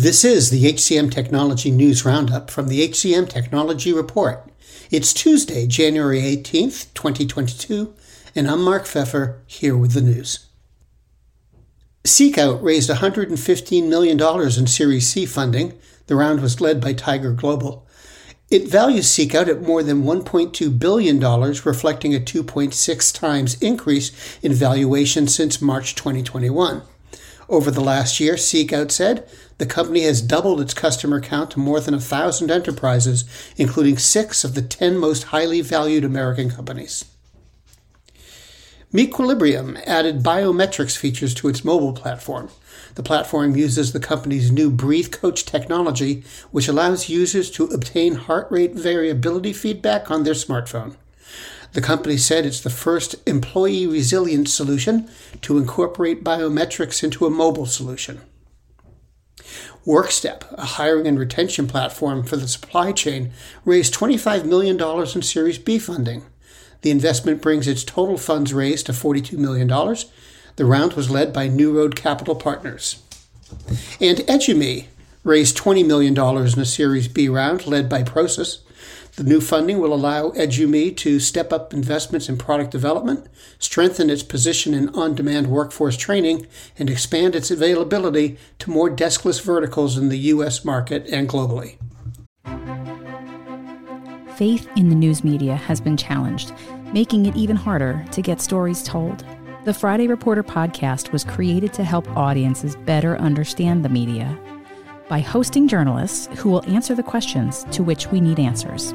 This is the HCM Technology News Roundup from the HCM Technology Report. It's Tuesday, January 18th, 2022, and I'm Mark Feffer here with the news. Seekout raised $115 million in Series C funding. The round was led by Tiger Global. It values Seekout at more than $1.2 billion, reflecting a 2.6 times increase in valuation since March 2021. Over the last year, Seekout said the company has doubled its customer count to more than 1,000 enterprises, including six of the 10 most highly valued American companies. Mequilibrium added biometrics features to its mobile platform. The platform uses the company's new Breathe Coach technology, which allows users to obtain heart rate variability feedback on their smartphone. The company said it's the first employee resilience solution to incorporate biometrics into a mobile solution. Workstep, a hiring and retention platform for the supply chain, raised $25 million in Series B funding. The investment brings its total funds raised to $42 million. The round was led by New Road Capital Partners. And Edume raised $20 million in a Series B round led by Prosus. The new funding will allow Edume to step up investments in product development, strengthen its position in on demand workforce training, and expand its availability to more deskless verticals in the U.S. market and globally faith in the news media has been challenged, making it even harder to get stories told. The Friday Reporter podcast was created to help audiences better understand the media by hosting journalists who will answer the questions to which we need answers.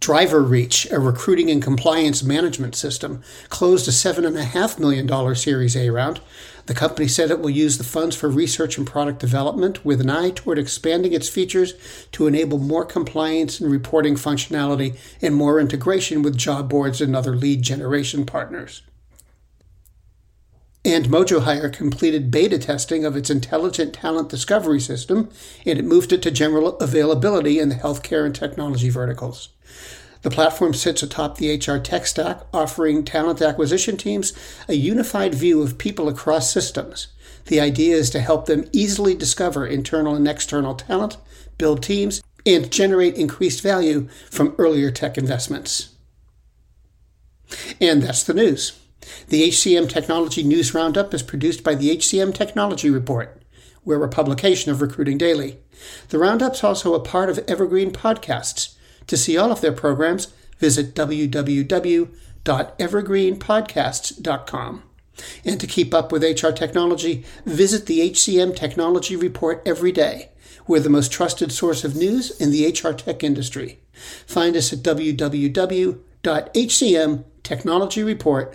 Driver Reach, a recruiting and compliance management system, closed a $7.5 million Series A round. The company said it will use the funds for research and product development with an eye toward expanding its features to enable more compliance and reporting functionality and more integration with job boards and other lead generation partners. And Mojo Hire completed beta testing of its intelligent talent discovery system, and it moved it to general availability in the healthcare and technology verticals. The platform sits atop the HR tech stack, offering talent acquisition teams a unified view of people across systems. The idea is to help them easily discover internal and external talent, build teams, and generate increased value from earlier tech investments. And that's the news. The HCM Technology News Roundup is produced by the HCM Technology Report. We're a publication of Recruiting Daily. The Roundup's also a part of Evergreen Podcasts to see all of their programs, visit www.evergreenpodcasts.com. And to keep up with HR technology, visit the HCM Technology Report every day. We're the most trusted source of news in the HR tech industry. Find us at www.hcmtechnologyreport.com.